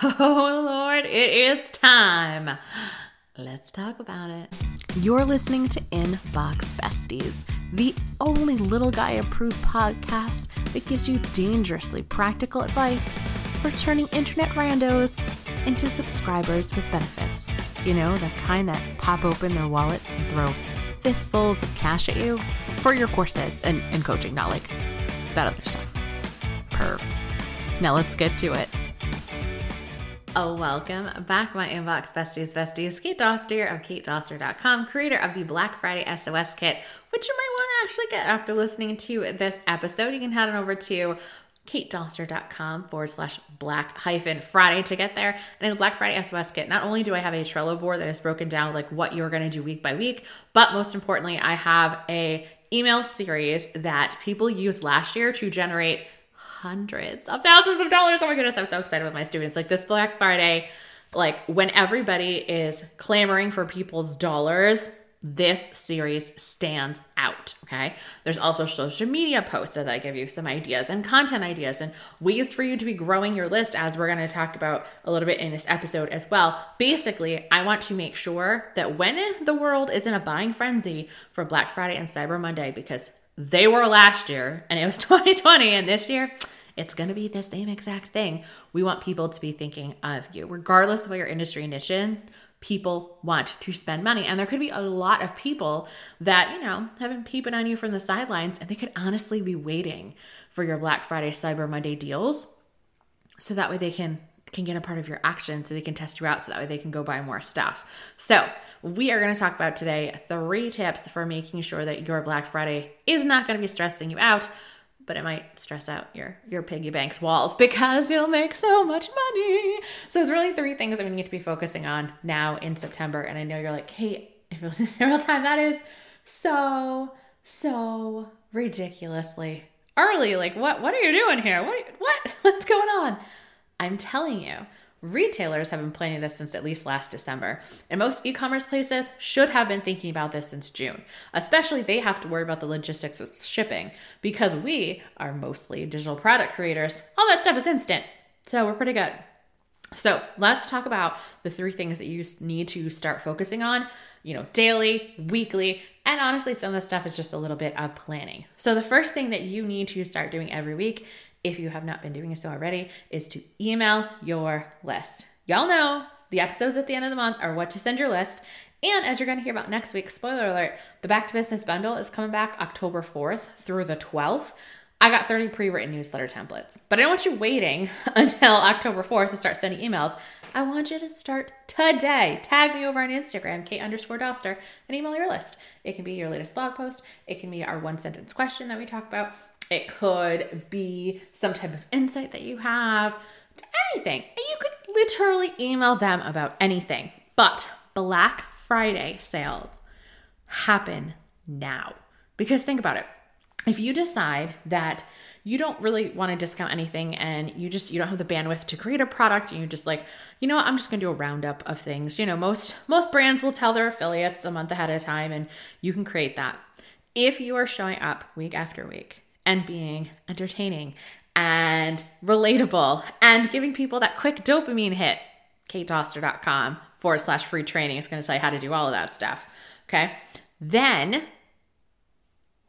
Oh, Lord, it is time. Let's talk about it. You're listening to Inbox Besties, the only little guy approved podcast that gives you dangerously practical advice for turning internet randos into subscribers with benefits. You know, the kind that pop open their wallets and throw fistfuls of cash at you for your courses and, and coaching, not like that other stuff. Perv. Now let's get to it. Welcome back, my inbox besties, besties. Kate Doster of katedoster.com, creator of the Black Friday SOS kit, which you might want to actually get after listening to this episode. You can head on over to katedoster.com forward slash black hyphen Friday to get there. And in the Black Friday SOS kit, not only do I have a Trello board that is broken down like what you're going to do week by week, but most importantly, I have a email series that people used last year to generate hundreds of thousands of dollars. Oh my goodness, I'm so excited with my students. Like this Black Friday, like when everybody is clamoring for people's dollars, this series stands out. Okay. There's also social media posts that I give you some ideas and content ideas and ways for you to be growing your list, as we're going to talk about a little bit in this episode as well. Basically, I want to make sure that when the world is in a buying frenzy for Black Friday and Cyber Monday, because they were last year and it was 2020 and this year it's going to be the same exact thing. We want people to be thinking of you regardless of what your industry niche people want to spend money and there could be a lot of people that you know have been peeping on you from the sidelines and they could honestly be waiting for your black friday cyber monday deals so that way they can can get a part of your action so they can test you out so that way they can go buy more stuff so we are going to talk about today three tips for making sure that your Black Friday is not going to be stressing you out, but it might stress out your your piggy bank's walls because you'll make so much money. So it's really three things that we need to be focusing on now in September. And I know you're like, hey, if you're listening in real time, that is so so ridiculously early. Like, what what are you doing here? What what what's going on? I'm telling you Retailers have been planning this since at least last December, and most e commerce places should have been thinking about this since June. Especially, they have to worry about the logistics with shipping because we are mostly digital product creators. All that stuff is instant, so we're pretty good. So, let's talk about the three things that you need to start focusing on, you know, daily, weekly, and honestly, some of the stuff is just a little bit of planning. So, the first thing that you need to start doing every week if you have not been doing so already, is to email your list. Y'all know the episodes at the end of the month are what to send your list. And as you're going to hear about next week, spoiler alert, the Back to Business bundle is coming back October 4th through the 12th. I got 30 pre written newsletter templates, but I don't want you waiting until October 4th to start sending emails. I want you to start today. Tag me over on Instagram, Kate underscore Doster, and email your list. It can be your latest blog post, it can be our one sentence question that we talk about, it could be some type of insight that you have, anything. You could literally email them about anything. But Black Friday sales happen now. Because think about it. If you decide that you don't really want to discount anything and you just you don't have the bandwidth to create a product and you're just like you know what i'm just going to do a roundup of things you know most most brands will tell their affiliates a month ahead of time and you can create that if you are showing up week after week and being entertaining and relatable and giving people that quick dopamine hit. katedoster.com forward slash free training is going to tell you how to do all of that stuff. Okay. Then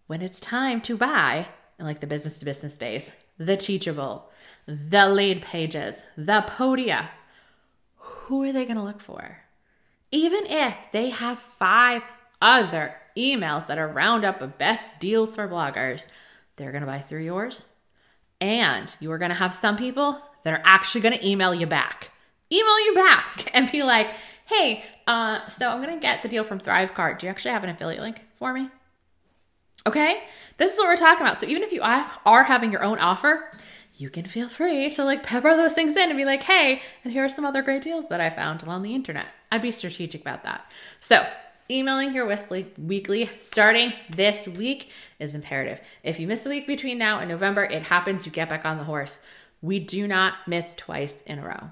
when it's time to buy in like the business to business space, the teachable, the lead pages, the podia, who are they going to look for? Even if they have five other emails that are roundup of best deals for bloggers, they're going to buy through yours. And you are going to have some people that are actually going to email you back. Email you back and be like, hey, uh, so I'm going to get the deal from Thrivecart. Do you actually have an affiliate link for me? Okay, this is what we're talking about. So even if you are having your own offer, you can feel free to like pepper those things in and be like, hey, and here are some other great deals that I found on the internet. I'd be strategic about that. So emailing your Weekly weekly starting this week is imperative. If you miss a week between now and November, it happens, you get back on the horse. We do not miss twice in a row.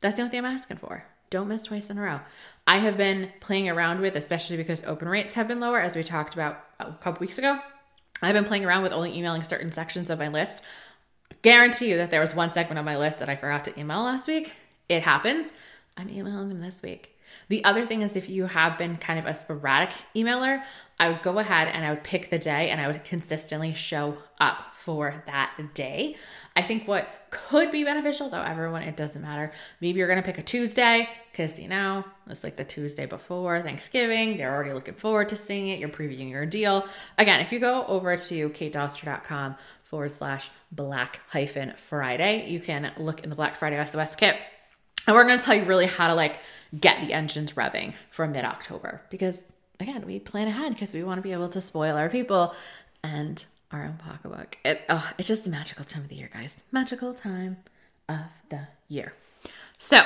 That's the only thing I'm asking for. Don't miss twice in a row. I have been playing around with, especially because open rates have been lower, as we talked about a couple weeks ago. I've been playing around with only emailing certain sections of my list. Guarantee you that there was one segment of my list that I forgot to email last week it happens, I'm emailing them this week. The other thing is if you have been kind of a sporadic emailer, I would go ahead and I would pick the day and I would consistently show up for that day. I think what could be beneficial, though, everyone, it doesn't matter. Maybe you're going to pick a Tuesday because, you know, it's like the Tuesday before Thanksgiving. They're already looking forward to seeing it. You're previewing your deal. Again, if you go over to katedoster.com forward slash black hyphen Friday, you can look in the Black Friday SOS kit. And we're going to tell you really how to like get the engines revving for mid October because, again, we plan ahead because we want to be able to spoil our people and our own pocketbook. It, oh, it's just a magical time of the year, guys. Magical time of the year. So,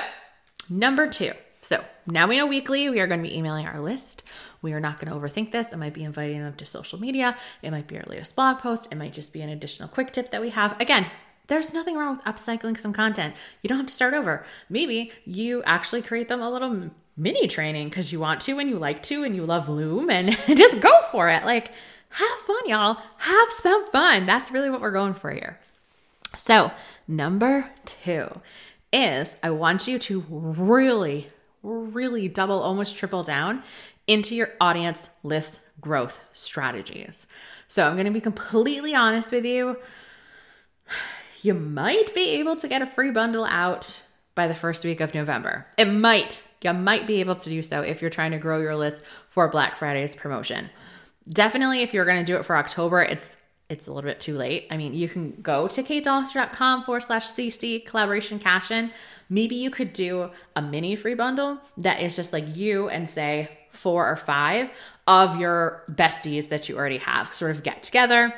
number two. So now we know weekly, we are going to be emailing our list. We are not going to overthink this. It might be inviting them to social media. It might be our latest blog post. It might just be an additional quick tip that we have. Again, there's nothing wrong with upcycling some content. You don't have to start over. Maybe you actually create them a little mini training because you want to and you like to and you love Loom and just go for it. Like, have fun, y'all. Have some fun. That's really what we're going for here. So, number two is I want you to really, really double, almost triple down into your audience list growth strategies. So, I'm going to be completely honest with you. You might be able to get a free bundle out by the first week of November. It might. You might be able to do so if you're trying to grow your list for Black Friday's promotion definitely if you're going to do it for October, it's it's a little bit too late. I mean, you can go to katedoster.com forward slash CC collaboration cash in. Maybe you could do a mini free bundle that is just like you and say four or five of your besties that you already have sort of get together.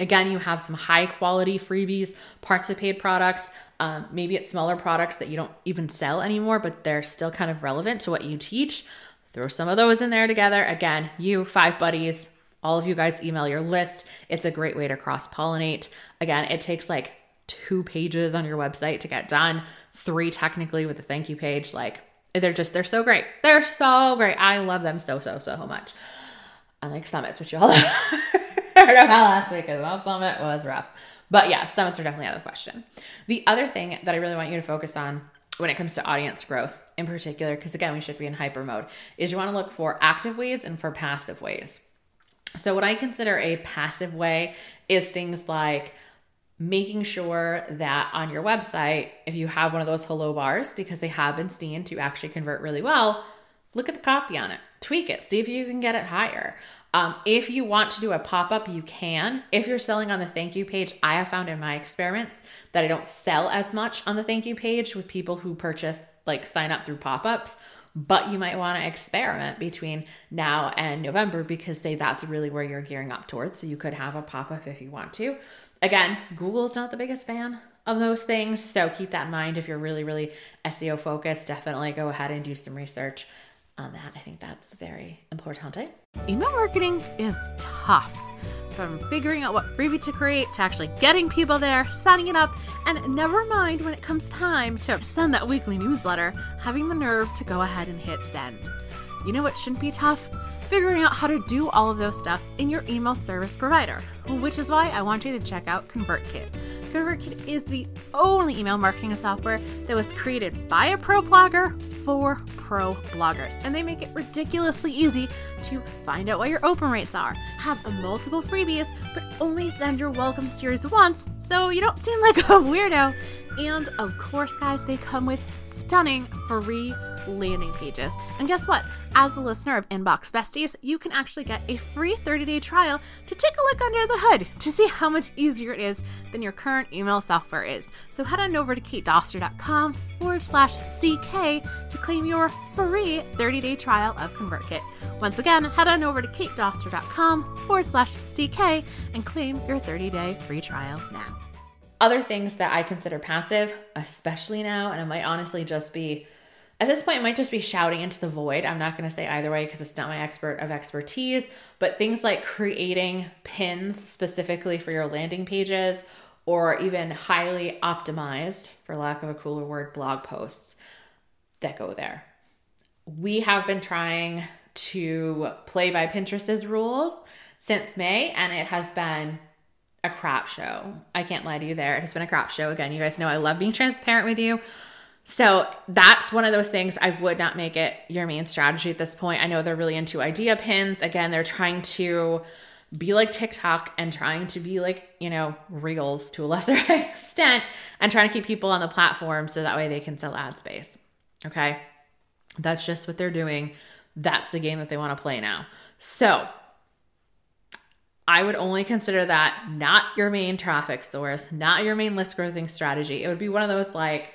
Again, you have some high quality freebies, parts of paid products. Um, maybe it's smaller products that you don't even sell anymore, but they're still kind of relevant to what you teach. Throw some of those in there together. Again, you, five buddies, all of you guys email your list. It's a great way to cross pollinate. Again, it takes like two pages on your website to get done, three technically with the thank you page. Like, they're just, they're so great. They're so great. I love them so, so, so much. I like summits, which y'all heard about last week because that summit was rough. But yeah, summits are definitely out of the question. The other thing that I really want you to focus on when it comes to audience growth in particular, because again, we should be in hyper mode, is you want to look for active ways and for passive ways. So, what I consider a passive way is things like making sure that on your website, if you have one of those hello bars, because they have been seen to actually convert really well, look at the copy on it, tweak it, see if you can get it higher. Um, if you want to do a pop up, you can. If you're selling on the thank you page, I have found in my experiments that I don't sell as much on the thank you page with people who purchase, like sign up through pop ups. But you might want to experiment between now and November because, say, that's really where you're gearing up towards. So you could have a pop up if you want to. Again, Google's not the biggest fan of those things. So keep that in mind if you're really, really SEO focused. Definitely go ahead and do some research on that. I think that's very important. Email marketing is tough. From figuring out what freebie to create to actually getting people there, signing it up, and never mind when it comes time to send that weekly newsletter, having the nerve to go ahead and hit send. You know what shouldn't be tough? Figuring out how to do all of those stuff in your email service provider, which is why I want you to check out ConvertKit. ConvertKit is the only email marketing software that was created by a pro blogger for pro bloggers. And they make it ridiculously easy to find out what your open rates are, have multiple freebies, but only send your welcome series once so you don't seem like a weirdo. And of course, guys, they come with stunning free landing pages. And guess what? As a listener of Inbox Besties, you can actually get a free 30 day trial to take a look under the hood to see how much easier it is than your current email software is. So head on over to katedoster.com forward slash CK to claim your free 30 day trial of ConvertKit. Once again, head on over to katedoster.com forward slash CK and claim your 30 day free trial now. Other things that I consider passive, especially now, and it might honestly just be at this point, it might just be shouting into the void. I'm not going to say either way because it's not my expert of expertise, but things like creating pins specifically for your landing pages or even highly optimized, for lack of a cooler word, blog posts that go there. We have been trying to play by Pinterest's rules since May, and it has been a crap show. I can't lie to you there. It has been a crap show. Again, you guys know I love being transparent with you. So that's one of those things I would not make it your main strategy at this point. I know they're really into idea pins. Again, they're trying to be like TikTok and trying to be like, you know, Reels to a lesser extent and trying to keep people on the platform so that way they can sell ad space. Okay. That's just what they're doing. That's the game that they want to play now. So I would only consider that not your main traffic source, not your main list growthing strategy. It would be one of those like,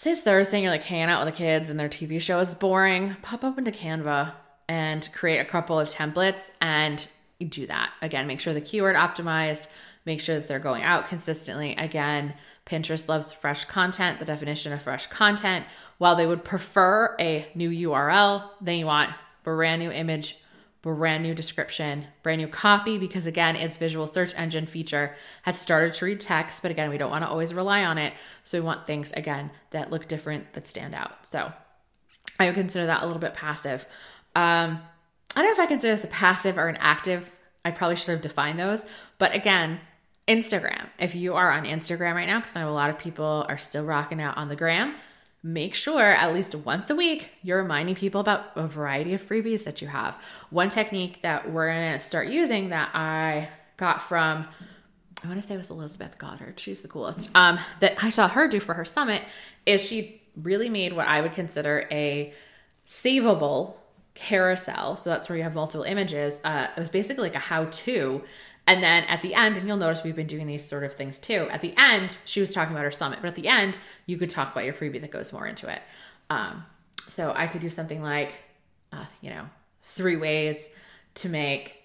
say it's Thursday and you're like hanging out with the kids and their TV show is boring, pop up into Canva and create a couple of templates and do that. Again, make sure the keyword optimized, make sure that they're going out consistently. Again, Pinterest loves fresh content, the definition of fresh content. While they would prefer a new URL, they want brand new image, brand new description, brand new copy, because again, its visual search engine feature has started to read text, but again, we don't want to always rely on it. So we want things, again, that look different, that stand out. So I would consider that a little bit passive. Um, I don't know if I consider this a passive or an active. I probably should have defined those. But again, Instagram. If you are on Instagram right now, because I know a lot of people are still rocking out on the gram, make sure at least once a week you're reminding people about a variety of freebies that you have. One technique that we're going to start using that I got from I want to say it was Elizabeth Goddard. She's the coolest. Um, that I saw her do for her summit is she really made what I would consider a savable carousel. So that's where you have multiple images. Uh, it was basically like a how to. And then at the end, and you'll notice we've been doing these sort of things too. At the end, she was talking about her summit, but at the end, you could talk about your freebie that goes more into it. Um, so I could do something like, uh, you know, three ways to make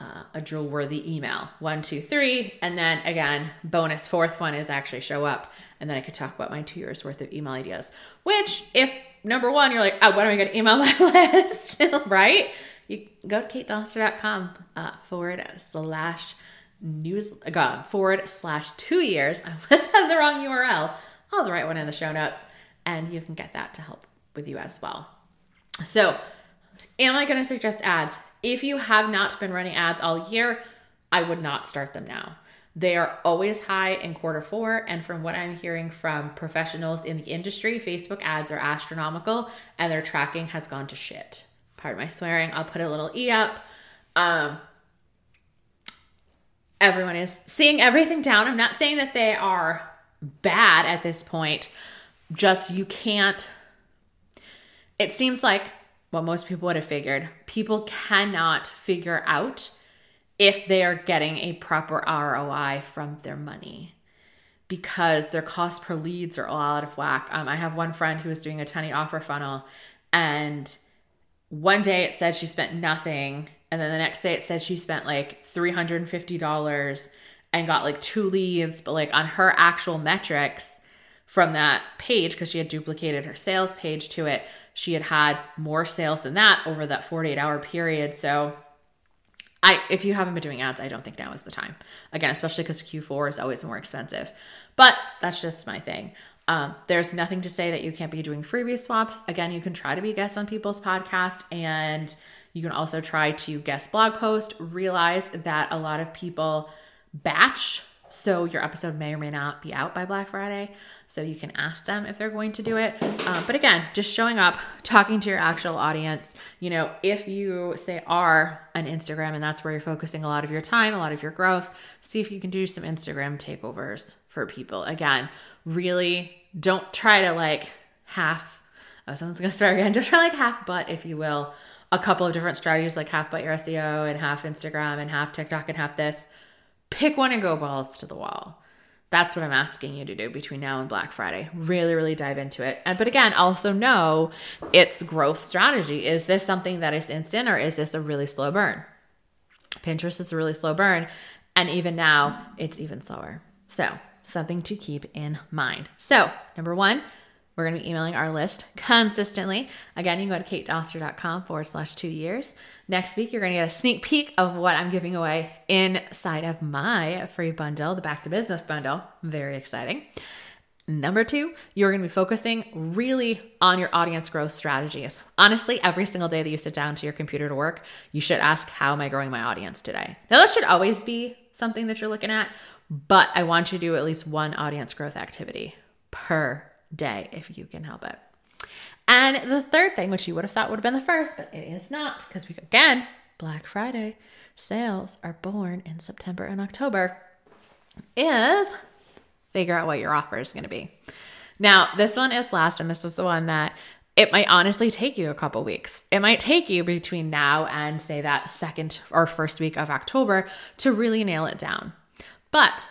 uh, a drill worthy email. One, two, three. And then again, bonus fourth one is actually show up. And then I could talk about my two years worth of email ideas, which, if number one, you're like, oh, what am I going to email my list? right? You go to katedoster.com uh, forward slash news, uh, forward slash two years. I almost had the wrong URL. I'll the right one in the show notes. And you can get that to help with you as well. So, am I going to suggest ads? If you have not been running ads all year, I would not start them now. They are always high in quarter four. And from what I'm hearing from professionals in the industry, Facebook ads are astronomical and their tracking has gone to shit. Pardon my swearing. I'll put a little E up. Um, everyone is seeing everything down. I'm not saying that they are bad at this point, just you can't. It seems like what most people would have figured. People cannot figure out if they are getting a proper ROI from their money because their cost per leads are all out of whack. Um, I have one friend who was doing a tiny offer funnel, and one day it said she spent nothing, and then the next day it said she spent like $350 and got like two leads, but like on her actual metrics from that page, because she had duplicated her sales page to it, she had had more sales than that over that 48 hour period. So I if you haven't been doing ads, I don't think now is the time. Again, especially because Q4 is always more expensive. But that's just my thing. Um, there's nothing to say that you can't be doing freebie swaps. Again, you can try to be guests on people's podcast and you can also try to guest blog post. Realize that a lot of people batch so your episode may or may not be out by Black Friday. So you can ask them if they're going to do it. Um, but again, just showing up, talking to your actual audience. You know, if you say are an Instagram and that's where you're focusing a lot of your time, a lot of your growth, see if you can do some Instagram takeovers for people. Again, really don't try to like half, oh, someone's to start again. Don't try like half butt, if you will, a couple of different strategies like half butt your SEO and half Instagram and half TikTok and half this pick one and go balls to the wall. That's what I'm asking you to do between now and Black Friday. Really, really dive into it. And, but again, also know its growth strategy. Is this something that is instant or is this a really slow burn? Pinterest is a really slow burn. And even now, it's even slower. So, something to keep in mind. So, number one, we're going to be emailing our list consistently. Again, you can go to katedoster.com forward slash two years. Next week, you're going to get a sneak peek of what I'm giving away inside of my free bundle, the Back to Business bundle. Very exciting. Number two, you're going to be focusing really on your audience growth strategies. Honestly, every single day that you sit down to your computer to work, you should ask, How am I growing my audience today? Now, that should always be something that you're looking at, but I want you to do at least one audience growth activity per day if you can help it. And the third thing, which you would have thought would have been the first, but it is not, because we again, Black Friday sales are born in September and October, is figure out what your offer is going to be. Now, this one is last, and this is the one that it might honestly take you a couple weeks. It might take you between now and say that second or first week of October to really nail it down. But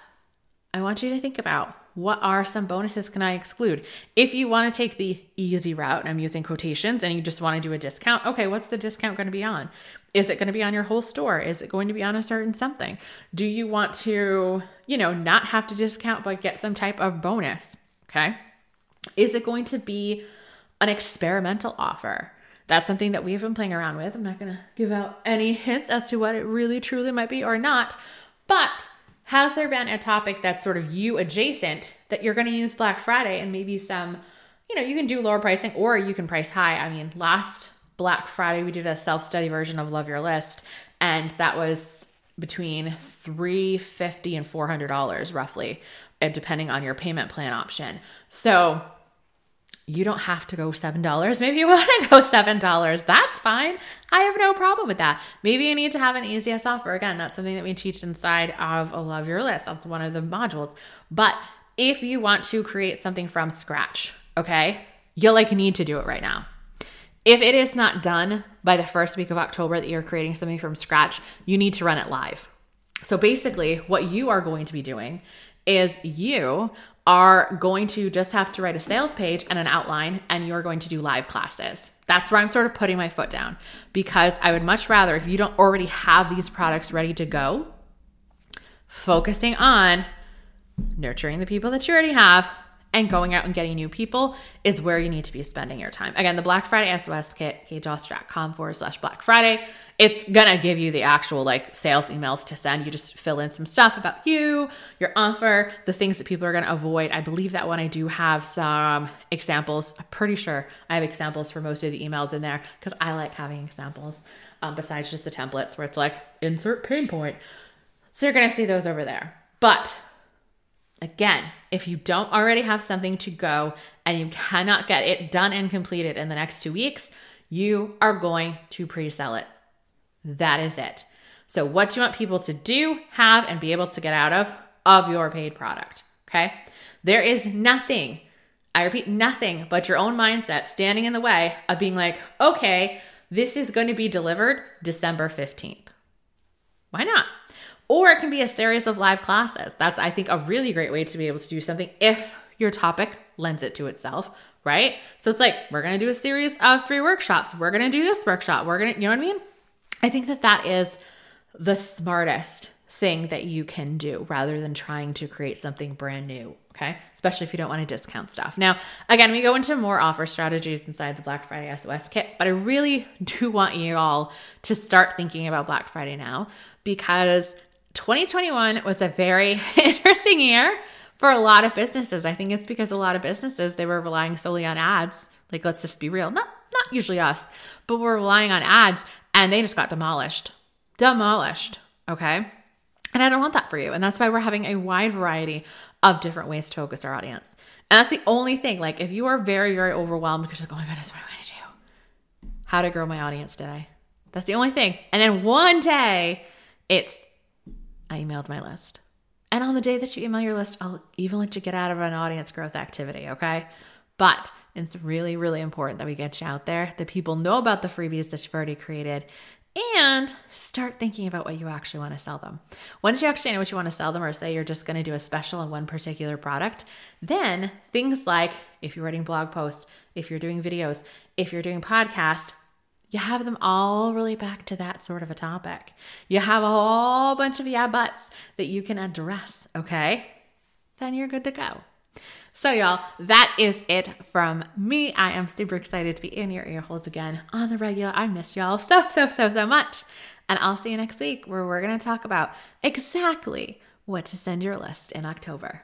I want you to think about what are some bonuses can I exclude? If you want to take the easy route, and I'm using quotations, and you just want to do a discount, okay, what's the discount going to be on? Is it going to be on your whole store? Is it going to be on a certain something? Do you want to, you know, not have to discount but get some type of bonus? Okay. Is it going to be an experimental offer? That's something that we've been playing around with. I'm not going to give out any hints as to what it really truly might be or not, but has there been a topic that's sort of you adjacent that you're going to use Black Friday and maybe some, you know, you can do lower pricing or you can price high. I mean, last Black Friday we did a self-study version of Love Your List and that was between 350 and $400 roughly, uh, depending on your payment plan option. So, you don't have to go $7. Maybe you want to go $7. That's fine. I have no problem with that. Maybe you need to have an ECS offer. Again, that's something that we teach inside of a Love Your List. That's one of the modules. But if you want to create something from scratch, okay, you'll like need to do it right now. If it is not done by the first week of October that you're creating something from scratch, you need to run it live. So basically, what you are going to be doing is you are going to just have to write a sales page and an outline, and you're going to do live classes. That's where I'm sort of putting my foot down because I would much rather, if you don't already have these products ready to go, focusing on nurturing the people that you already have and going out and getting new people is where you need to be spending your time. Again, the Black Friday SOS kit, katedoster.com forward slash Black Friday. It's gonna give you the actual like sales emails to send. You just fill in some stuff about you, your offer, the things that people are gonna avoid. I believe that when I do have some examples, I'm pretty sure I have examples for most of the emails in there because I like having examples um, besides just the templates where it's like insert pain point. So you're gonna see those over there. But Again, if you don't already have something to go and you cannot get it done and completed in the next two weeks, you are going to pre sell it. That is it. So, what do you want people to do, have, and be able to get out of of your paid product? Okay. There is nothing, I repeat, nothing but your own mindset standing in the way of being like, okay, this is going to be delivered December 15th. Why not? Or it can be a series of live classes. That's, I think, a really great way to be able to do something if your topic lends it to itself, right? So it's like, we're to do a series of three workshops. We're to do this workshop. We're to, you know what I mean? I think that that is the smartest thing that you can do rather than trying to create something brand new. Okay. Especially if you don't want to discount stuff. Now, again, we go into more offer strategies inside the Black Friday SOS kit, but I really do want you all to start thinking about Black Friday now because 2021 was a very interesting year for a lot of businesses. I think it's because a lot of businesses they were relying solely on ads. Like let's just be real. Not not usually us, but we're relying on ads and they just got demolished. Demolished, okay? And I don't want that for you. And that's why we're having a wide variety of different ways to focus our audience. And that's the only thing. Like if you are very very overwhelmed because like, "Oh my goodness, what am I going to do?" How to grow my audience today. That's the only thing. And then one day it's I emailed my list. And on the day that you email your list, I'll even let you get out of an audience growth activity, okay? But it's really, really important that we get you out there, that people know about the freebies that you've already created, and start thinking about what you actually want to sell them. Once you actually know what you want to sell them, or say you're just going to do a special on one particular product, then things like if you're writing blog posts, if you're doing videos, if you're doing podcast, you have them all really back to that sort of a topic. You have a whole bunch of yeah buts that you can address, okay? Then you're good to go. So, y'all, that is it from me. I am super excited to be in your ear holes again on the regular. I miss y'all so, so, so, so much. And I'll see you next week where we're going to talk about exactly what to send your list in October.